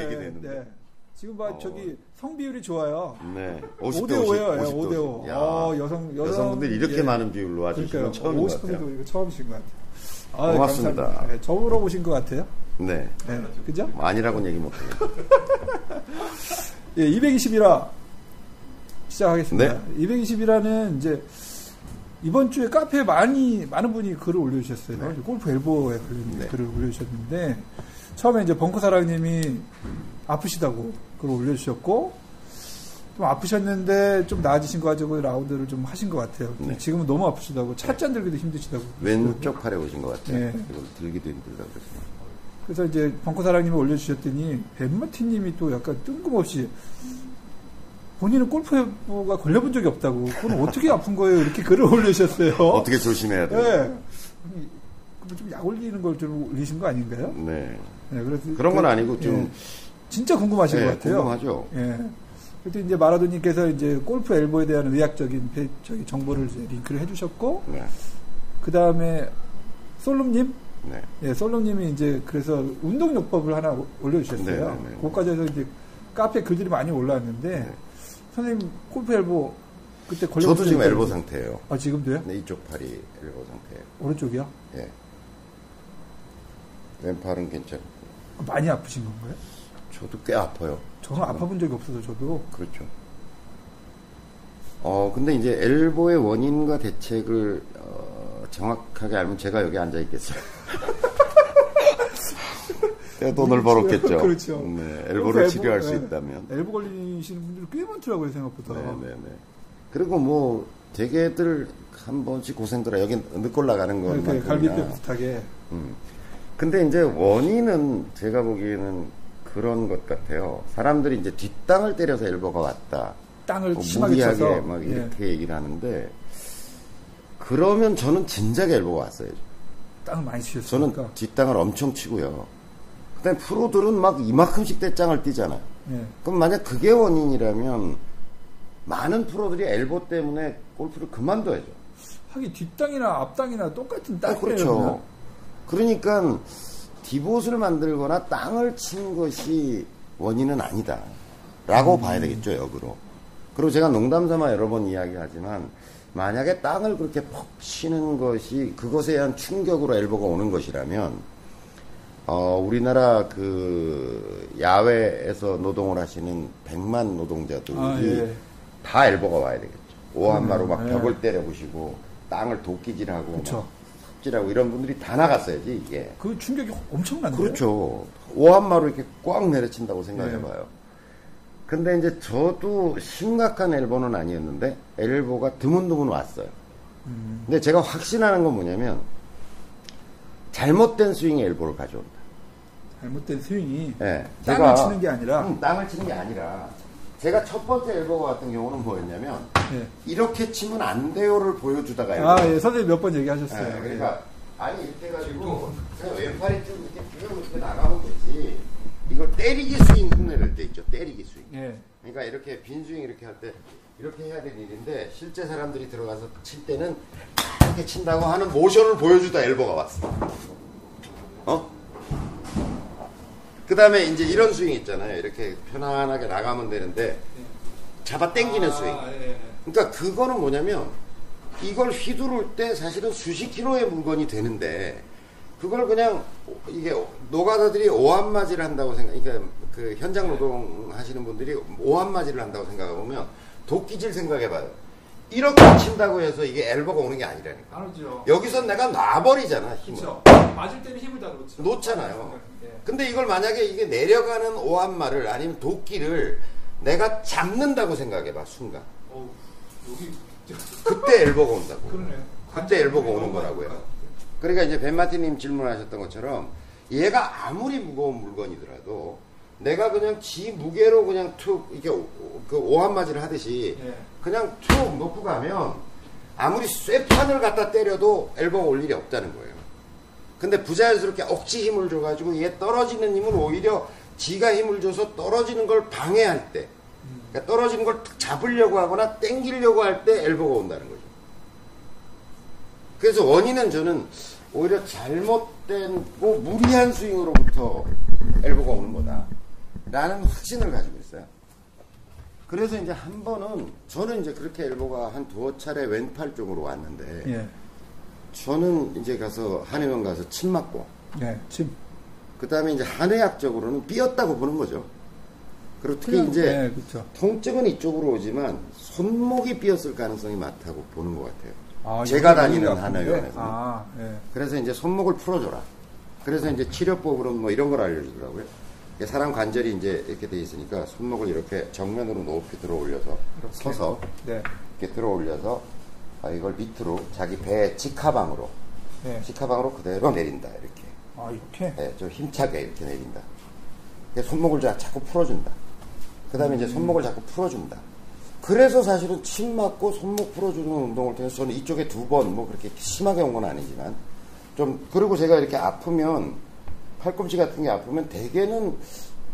얘기 되는데. 네. 지금 봐, 어. 저기 성비율이 좋아요. 네. 50대 5예요. 50, 5대 5. 야, 어, 여성, 여성 여성 분들이 이렇게 예. 많은 비율로 아주시는 처음인 것 같아요. 이거 처음이신 것 같아요. 아, 고맙습니다. 네, 저으로 오신 것 같아요. 네. 네. 그죠? 아니라고는 얘기 못해요. 예, 221화 시작하겠습니다. 네. 221화는 이제 이번 주에 카페에 많이, 많은 분이 글을 올려주셨어요. 네. 골프 엘보에 관련 네. 글을 올려주셨는데, 처음에 이제 벙커 사랑님이 아프시다고 글을 올려주셨고, 좀 아프셨는데 좀 나아지신 거 가지고 라운드를 좀 하신 것 같아요. 네. 지금은 너무 아프시다고 찻잔 들기도 힘드시다고. 왼쪽 팔에 오신 것 같아요. 네. 이걸 들기도 힘들다고 그랬어요. 그래서 이제 벙커 사랑님이 올려주셨더니 벤마티님이 또 약간 뜬금없이 본인은 골프가 걸려본 적이 없다고. 그건 어떻게 아픈 거예요? 이렇게 글을 올리셨어요. 어떻게 조심해야 돼요? 네. 좀약 올리는 걸 좀 올리신 거 아닌가요? 네. 네 그래서 그런 건 그, 아니고 좀 예. 진짜 궁금하신 네, 것 같아요. 궁금하죠. 예. 그때 이제 마라도님께서 이제 골프 엘보에 대한 의학적인 배, 저기 정보를 링크를 해주셨고, 네. 그 다음에 솔lum님, 네. 예, 솔lum님이 이제 그래서 운동요법을 하나 올려주셨어요. 네, 네, 네. 그것까지 해서 이제 카페 글들이 많이 올라왔는데, 네. 선생님 골프 엘보 그때 걸려 저도 지금 엘보 상태예요. 아 지금도요? 네, 이쪽 팔이 엘보 상태예요. 오른쪽이요? 예. 왼팔은 괜찮고. 많이 아프신 건가요? 저도 꽤 아파요. 저는 아파본 적이 없어서 저도. 그렇죠. 어, 근데 이제 엘보의 원인과 대책을 어, 정확하게 알면 제가 여기 앉아 있겠어요. 돈을 벌었겠죠. 그렇죠. 네, 엘보를 치료할 수 네. 있다면. 엘보 걸리시는 분들이 꽤 많더라고요, 생각보다. 네네네. 네, 네. 그리고 뭐, 대개들 한 번씩 고생들어. 여기 늦고 올라가는 건. 갈비 뼈 비슷하게. 음. 근데 이제 원인은 제가 보기에는 그런 것 같아요. 사람들이 이제 뒷땅을 때려서 엘보가 왔다. 땅을 뭐 심하게 쳐서 막 이렇게 예. 얘기를 하는데 그러면 저는 진작에 엘보가 왔어요. 땅을 많이 치셨어요. 저는 뒷땅을 엄청 치고요. 그다음에 프로들은 막 이만큼씩 떼짱을 뛰잖아요. 예. 그럼 만약 그게 원인이라면 많은 프로들이 엘보 때문에 골프를 그만둬야죠. 하긴 뒷땅이나 앞땅이나 똑같은 땅이에요. 아, 그렇죠. 그러니까 디봇을 만들거나 땅을 친 것이 원인은 아니다. 라고 음. 봐야 되겠죠, 역으로. 그리고 제가 농담 삼아 여러 번 이야기하지만, 만약에 땅을 그렇게 퍽 치는 것이 그것에 의한 충격으로 엘보가 오는 것이라면, 어, 우리나라 그 야외에서 노동을 하시는 100만 노동자들이 아, 예. 다 엘보가 와야 되겠죠. 오한마로 막 음, 벽을 예. 때려부시고 땅을 도끼질하고 삽질하고 이런 분들이 다 나갔어야지 이게. 그 충격이 엄청난데. 그렇죠. 오한마로 이렇게 꽉 내려친다고 생각해봐요. 네. 근데 이제 저도 심각한 엘보는 아니었는데 엘보가 드문드문 왔어요. 음. 근데 제가 확신하는 건 뭐냐면 잘못된 스윙이 엘보를 가져온다. 잘못된 스윙이 네, 땅을 제가, 치는 게 아니라 음, 땅을 치는 게 아니라 제가 첫 번째 앨범 같은 경우는 뭐였냐면 네. 이렇게 치면 안 돼요를 보여주다가 아, 예, 선생님 몇 번 얘기하셨어요. 네, 그러니까 아니 이렇게 해가지고 그냥 왼팔이 좀 이렇게 뒤로 이렇게 나가면 되지. 이걸 때리기 스윙 흉내낼 때 있죠. 때리기 스윙. 예. 그러니까 이렇게 빈 스윙 이렇게 할 때 이렇게 해야 되는 일인데 실제 사람들이 들어가서 칠 때는 이렇게 친다고 하는 모션을 보여주다 엘보가 왔어. 어? 그 다음에 이제 이런 스윙 있잖아요. 이렇게 편안하게 나가면 되는데 잡아 당기는 아, 스윙. 예, 예. 그러니까 그거는 뭐냐면 이걸 휘두를 때 사실은 수십 킬로의 물건이 되는데 그걸 그냥 이게 노가다들이 오한마지를 한다고 생각, 그러니까 그 현장 노동 하시는 분들이 오한마지를 한다고 생각해 보면 도끼질 생각해봐요. 이렇게 친다고 해서 이게 엘보가 오는 게 아니라니까. 아니죠. 여기서 내가 놔버리잖아, 힘을. 그렇죠. 맞을 때는 힘을 다 놓죠. 놓잖아요. 근데 이걸 만약에 이게 내려가는 오한마를 아니면 도끼를 내가 잡는다고 생각해봐 순간. 어, 여기 그때 엘보가 온다고. 그러네. 그때 엘보가 오는 거라고요. 그러니까 이제 벤마티님 질문하셨던 것처럼 얘가 아무리 무거운 물건이더라도 내가 그냥 지 무게로 그냥 툭 이게 그 오한마지를 하듯이 네. 그냥 툭 놓고 가면 아무리 쇠판을 갖다 때려도 엘보가 올 일이 없다는 거예요. 근데 부자연스럽게 억지 힘을 줘가지고 얘 떨어지는 힘은 오히려 지가 힘을 줘서 떨어지는 걸 방해할 때, 그러니까 떨어지는 걸 잡으려고 하거나 땡기려고 할 때 엘보가 온다는 거죠. 그래서 원인은 저는 오히려 잘못된 고 무리한 스윙으로부터 엘보가 오는 거다. 라는 확신을 가지고 있어요. 그래서 이제 한 번은 저는 이제 그렇게 엘보가 한 두어 차례 왼팔 쪽으로 왔는데 예. 저는 이제 가서 한의원 가서 침 맞고 네, 침. 그 다음에 이제 한의학 적으로는 삐었다고 보는 거죠. 그리고 특히 그냥, 이제 네, 그렇죠. 통증은 이쪽으로 오지만 손목이 삐었을 가능성이 많다고 보는 것 같아요. 아, 제가 다니는 한의원에서. 아, 예. 그래서 이제 손목을 풀어줘라. 그래서 이제 치료법으로는 뭐 이런 걸 알려주더라고요. 사람 관절이 이제 이렇게 돼 있으니까 손목을 이렇게 정면으로 높이 들어 올려서 이렇게. 서서 네. 이렇게 들어 올려서 아, 이걸 밑으로 자기 배 직하방으로 네. 직하방으로 그대로 내린다 이렇게. 아, 이렇게? 네, 좀 힘차게 이렇게 내린다. 손목을 자- 자꾸 풀어준다. 그 다음에 이제 손목을 자꾸 풀어준다. 그래서 사실은 침 맞고 손목 풀어주는 운동을 통해서 저는 이쪽에 두 번, 뭐 그렇게 심하게 온 건 아니지만, 좀, 그리고 제가 이렇게 아프면, 팔꿈치 같은 게 아프면 대개는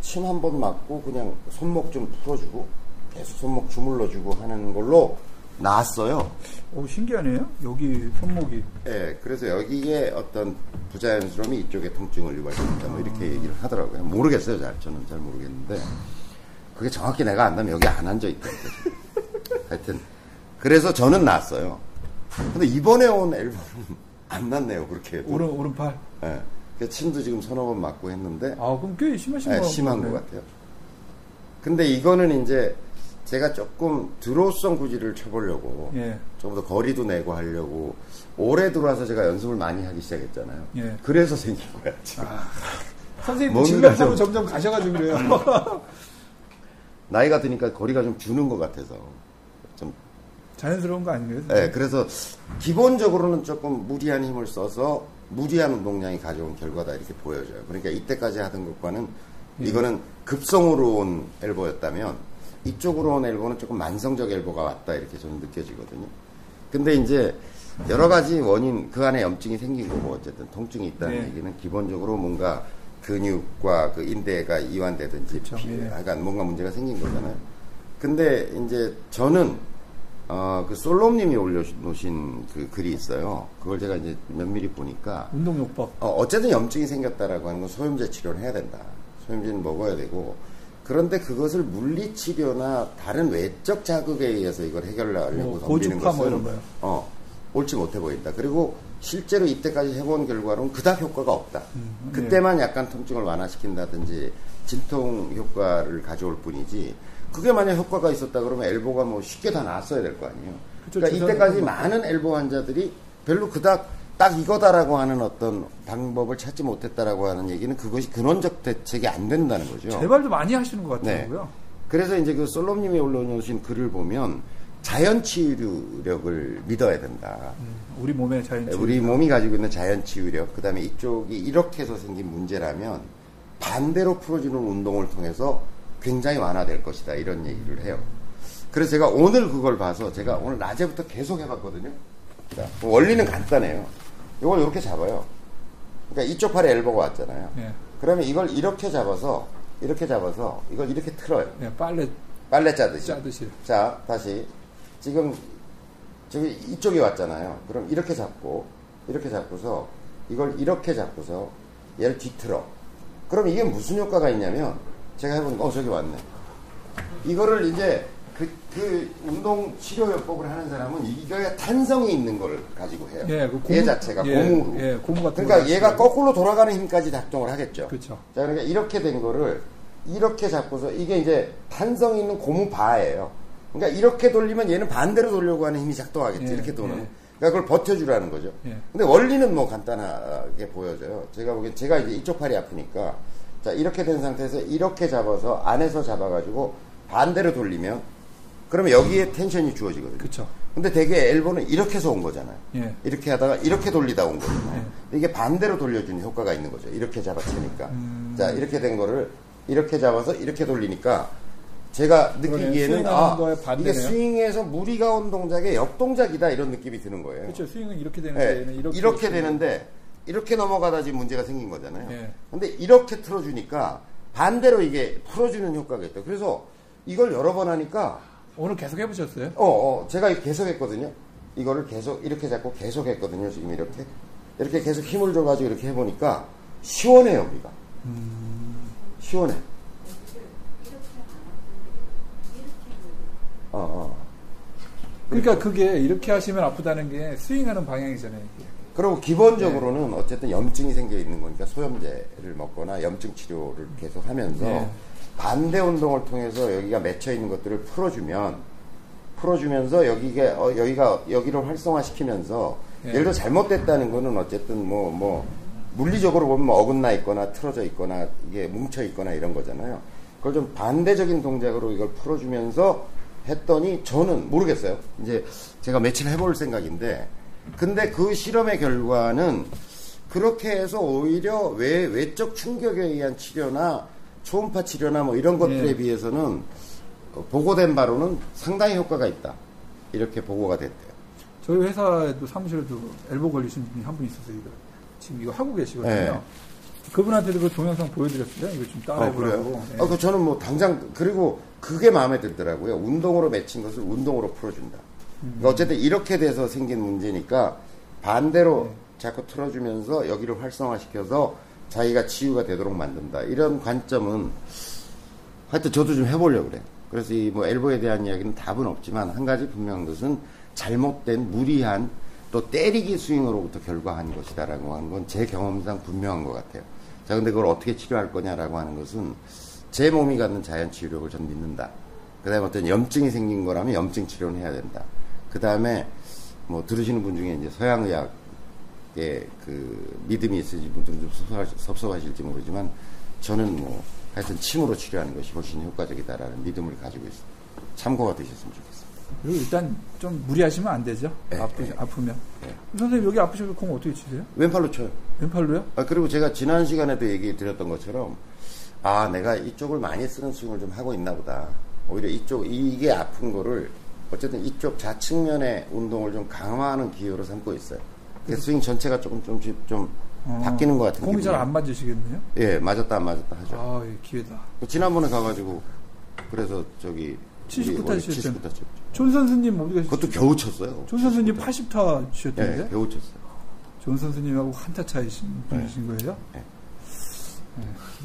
침 한 번 맞고 그냥 손목 좀 풀어주고, 계속 손목 주물러주고 하는 걸로 나았어요. 오, 신기하네요. 여기 손목이. 예, 그래서 여기에 어떤 부자연스러움이 이쪽에 통증을 유발시킨다, 뭐 이렇게 얘기를 하더라고요. 모르겠어요, 잘. 저는 잘 모르겠는데. 그게 정확히 내가 안다면 여기 안 앉아있다. 하여튼. 그래서 저는 낫어요. 근데 이번에 온 앨범은 안 낫네요, 그렇게 해도. 오른, 오른팔. 예. 그 침도 지금 서너 번 맞고 했는데, 아, 그럼 꽤 심하신 예, 거 심한. 것 같아요. 근데 이거는 이제 제가 조금 드로우성 구질을 쳐보려고 예. 조금 더 거리도 내고 하려고 올해 들어와서 제가 연습을 많이 하기 시작했잖아요. 예. 그래서 생긴 거야 지금. 선생님 뭔가 진로파로 좀- 점점 가셔가지고 그래요. 나이가 드니까 거리가 좀 주는 것 같아서 좀. 자연스러운 거 아니에요? 예, 그래서 기본적으로는 조금 무리한 힘을 써서 무리한 운동량이 가져온 결과다 이렇게 보여져요. 그러니까 이때까지 하던 것과는 예. 이거는 급성으로 온 엘보였다면 이쪽으로 온 엘보는 조금 만성적 엘보가 왔다 이렇게 저는 느껴지거든요. 근데 이제 여러 가지 원인 그 안에 염증이 생긴 거고 어쨌든 통증이 있다는 네. 얘기는 기본적으로 뭔가 근육과 그 인대가 이완되든지 그쵸, 피- 예. 약간 뭔가 문제가 생긴 거잖아요. 근데 이제 저는 어, 그 솔롬님이 올려놓으신 그 글이 있어요. 그걸 제가 이제 면밀히 보니까 운동요법. 어, 어쨌든 염증이 생겼다라고 하는 건 소염제 치료를 해야 된다. 소염제는 먹어야 되고 그런데 그것을 물리 치료나 다른 외적 자극에 의해서 이걸 해결하려고 뭐, 덤비는 뭐 것은 거요? 어, 옳지 못해 보인다. 그리고 실제로 이때까지 해본 결과로는 그닥 효과가 없다. 음, 그때만 약간 통증을 완화시킨다든지 진통 효과를 가져올 뿐이지 그게 만약 효과가 있었다 그러면 엘보가 뭐 쉽게 다 나았어야 될 거 아니에요. 그쵸, 그러니까 이때까지 뭐- 많은 엘보 환자들이 별로 그닥 딱 이거다라고 하는 어떤 방법을 찾지 못했다라고 하는 얘기는 그것이 근원적 대책이 안 된다는 거죠. 재발도 많이 하시는 것 네. 같더라고요. 그래서 이제 그 솔롬님이 올려놓으신 글을 보면 자연 치유력을 믿어야 된다. 음, 우리 몸의 자연 치유. 우리 몸이 가지고 있는 자연 치유력, 그 다음에 이쪽이 이렇게 해서 생긴 문제라면 반대로 풀어주는 운동을 통해서 굉장히 완화될 것이다. 이런 얘기를 해요. 그래서 제가 오늘 그걸 봐서 제가 오늘 낮에부터 계속 해봤거든요. 자, 원리는 간단해요. 이걸 이렇게 잡아요. 그러니까 이쪽 팔에 엘보가 왔잖아요. 예. 그러면 이걸 이렇게 잡아서 이렇게 잡아서 이걸 이렇게 틀어요. 예, 빨래 빨래 짜듯이. 짜듯이. 자, 다시. 지금, 저기 이쪽이 왔잖아요. 그럼 이렇게 잡고, 이렇게 잡고서, 이걸 이렇게 잡고서, 얘를 뒤틀어. 그럼 이게 무슨 효과가 있냐면, 제가 해보니까, 어, 저기 왔네. 이거를 이제, 그, 그 운동 치료 요법을 하는 사람은 이거에 탄성이 있는 걸 가지고 해요. 예, 그얘 고무- 자체가 예, 고무로. 예, 고무 같은 그러니까 거 얘가 같이. 거꾸로 돌아가는 힘까지 작동을 하겠죠. 그렇죠. 자, 그러니까 이렇게 된 거를 이렇게 잡고서 이게 이제 탄성 있는 고무 바예요. 그러니까 이렇게 돌리면 얘는 반대로 돌려고 하는 힘이 작동하겠지. 예, 이렇게 도는. 예. 그러니까 그걸 버텨주라는 거죠. 예. 근데 원리는 뭐 간단하게 보여져요. 제가 보기엔 제가 이제 이쪽 팔이 아프니까 자, 이렇게 된 상태에서 이렇게 잡아서 안에서 잡아가지고 반대로 돌리면 그러면 여기에 텐션이 주어지거든요. 그렇죠. 근데 되게 엘보는 이렇게 해서 온 거잖아요. 예. 이렇게 하다가 이렇게 돌리다 온 거잖아요. 예. 이게 반대로 돌려주는 효과가 있는 거죠. 이렇게 잡아채니까. 음. 자, 이렇게 된 거를 이렇게 잡아서 이렇게 돌리니까 제가 느끼기에는 아, 이게. 스윙에서 무리가 온 동작의 역동작이다 이런 느낌이 드는 거예요. 그렇죠. 스윙은 이렇게 예, 되는데 얘는 이렇게, 이렇게 되는데 이렇게 넘어가다 지금 문제가 생긴 거잖아요. 예. 근데 이렇게 틀어주니까 반대로 이게 풀어주는 효과가 있다. 그래서 이걸 여러 번 하니까 오늘 계속 해보셨어요? 어, 어 제가 계속 했거든요. 이거를 계속 이렇게 잡고 계속 했거든요. 지금 이렇게 이렇게 계속 힘을 줘가지고 이렇게 해보니까 시원해요 우리가 음... 시원해. 어, 어. 그러니까 그게 이렇게 하시면 아프다는 게 스윙하는 방향이잖아요. 이게. 그리고 기본적으로는 어쨌든 염증이 생겨 있는 거니까 소염제를 먹거나 염증 치료를 계속 하면서 네. 반대 운동을 통해서 여기가 맺혀 있는 것들을 풀어주면 풀어주면서 여기가 어, 여기가 여기를 활성화시키면서 네. 예를 들어 잘못됐다는 거는 어쨌든 뭐뭐 물리적으로 보면 뭐 어긋나 있거나 틀어져 있거나 이게 뭉쳐 있거나 이런 거잖아요. 그걸 좀 반대적인 동작으로 이걸 풀어주면서 했더니 저는 모르겠어요. 이제 제가 며칠 해볼 생각인데 근데 그 실험의 결과는 그렇게 해서 오히려 외, 외적 충격에 의한 치료나 초음파 치료나 뭐 이런 것들에 예. 비해서는 어, 보고된 바로는 상당히 효과가 있다. 이렇게 보고가 됐대요. 저희 회사에도 사무실에도 엘보 걸리신 분이 한 분 있었어요. 이거. 지금 이거 하고 계시거든요. 네. 그분한테도 그 동영상 보여드렸어요. 이거 좀 어, 따라해보라고. 그래요? 네. 어, 그 저는 뭐 당장, 그리고 그게 마음에 들더라고요. 운동으로 맺힌 것을 운동으로 풀어준다. 그러니까 어쨌든 이렇게 돼서 생긴 문제니까 반대로 자꾸 틀어주면서 여기를 활성화시켜서 자기가 치유가 되도록 만든다. 이런 관점은 하여튼 저도 좀 해보려고 그래요. 그래서 이 뭐 엘보에 대한 이야기는 답은 없지만 한 가지 분명한 것은 잘못된 무리한 또 때리기 스윙으로부터 결과한 것이다라고 하는 건 제 경험상 분명한 것 같아요. 자, 근데 그걸 어떻게 치료할 거냐라고 하는 것은 제 몸이 갖는 자연 치유력을 전 믿는다. 그 다음에 어떤 염증이 생긴 거라면 염증 치료는 해야 된다. 그 다음에 뭐 들으시는 분 중에 이제 서양의학에 그 믿음이 있으신 분들은 좀 섭섭하실, 섭섭하실지 모르지만 저는 뭐 하여튼 침으로 치료하는 것이 훨씬 효과적이다라는 믿음을 가지고 있습니다. 참고가 되셨으면 좋겠습니다. 그리고 일단 좀 무리하시면 안 되죠. 네, 아프, 네. 아프면. 네. 선생님 여기 아프시면 공 어떻게 치세요? 왼팔로 쳐요. 왼팔로요? 아, 그리고 제가 지난 시간에도 얘기 드렸던 것처럼, 아, 내가 이쪽을 많이 쓰는 스윙을 좀 하고 있나 보다. 오히려 이쪽, 이게 아픈 거를, 어쨌든 이쪽 좌측면의 운동을 좀 강화하는 기회로 삼고 있어요. 그 스윙 전체가 조금, 좀, 좀, 어, 바뀌는 것 같은 공이 잘. 안 맞으시겠네요? 예, 맞았다, 안 맞았다 하죠. 아, 예, 기회다. 지난번에 가가지고, 그래서 저기, 70 우리 타 치셨죠? 70 탔죠. 존 선수님 어디 가셨죠? 그것도 겨우 쳤어요. 존 선수님 80타 예, 치셨던데? 겨우 쳤어요. 존 선수님하고 한 타 차이신 분이신 거예요? 네. 네.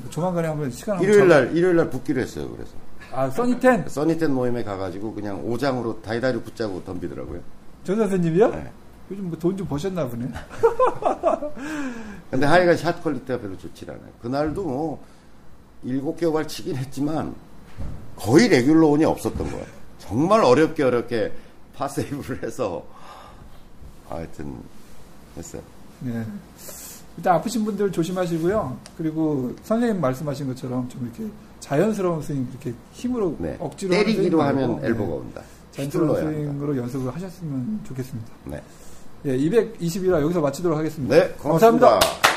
조만간에 한번 시간 한번 일요일 날, 일요일 날 붙기로 했어요, 그래서. 아, 써니텐? 써니텐 모임에 가가지고 그냥 오장으로 다이다리 붙자고 덤비더라고요. 존 선수님이요? 네. 요즘 뭐 돈 좀 버셨나 보네. 근데 하여간 샷 quality가 별로 좋질 않아요. 그날도 뭐, 일곱 개 오버 치긴 했지만, 거의 regular on이 없었던 거예요. 정말 어렵게 어렵게 par save를 해서, 하여튼, 했어요. 네. 일단 아프신 분들 조심하시고요. 그리고 선생님 말씀하신 것처럼 좀 이렇게 자연스러운 스윙, 이렇게 힘으로 네. 억지로 때리기로 하면 네. 엘보가 온다. 자연스러운 휘둘러야 한다. 스윙으로 연습을 하셨으면 좋겠습니다. 네. 예, 220이라 여기서 마치도록 하겠습니다. 네, 고맙습니다. 감사합니다.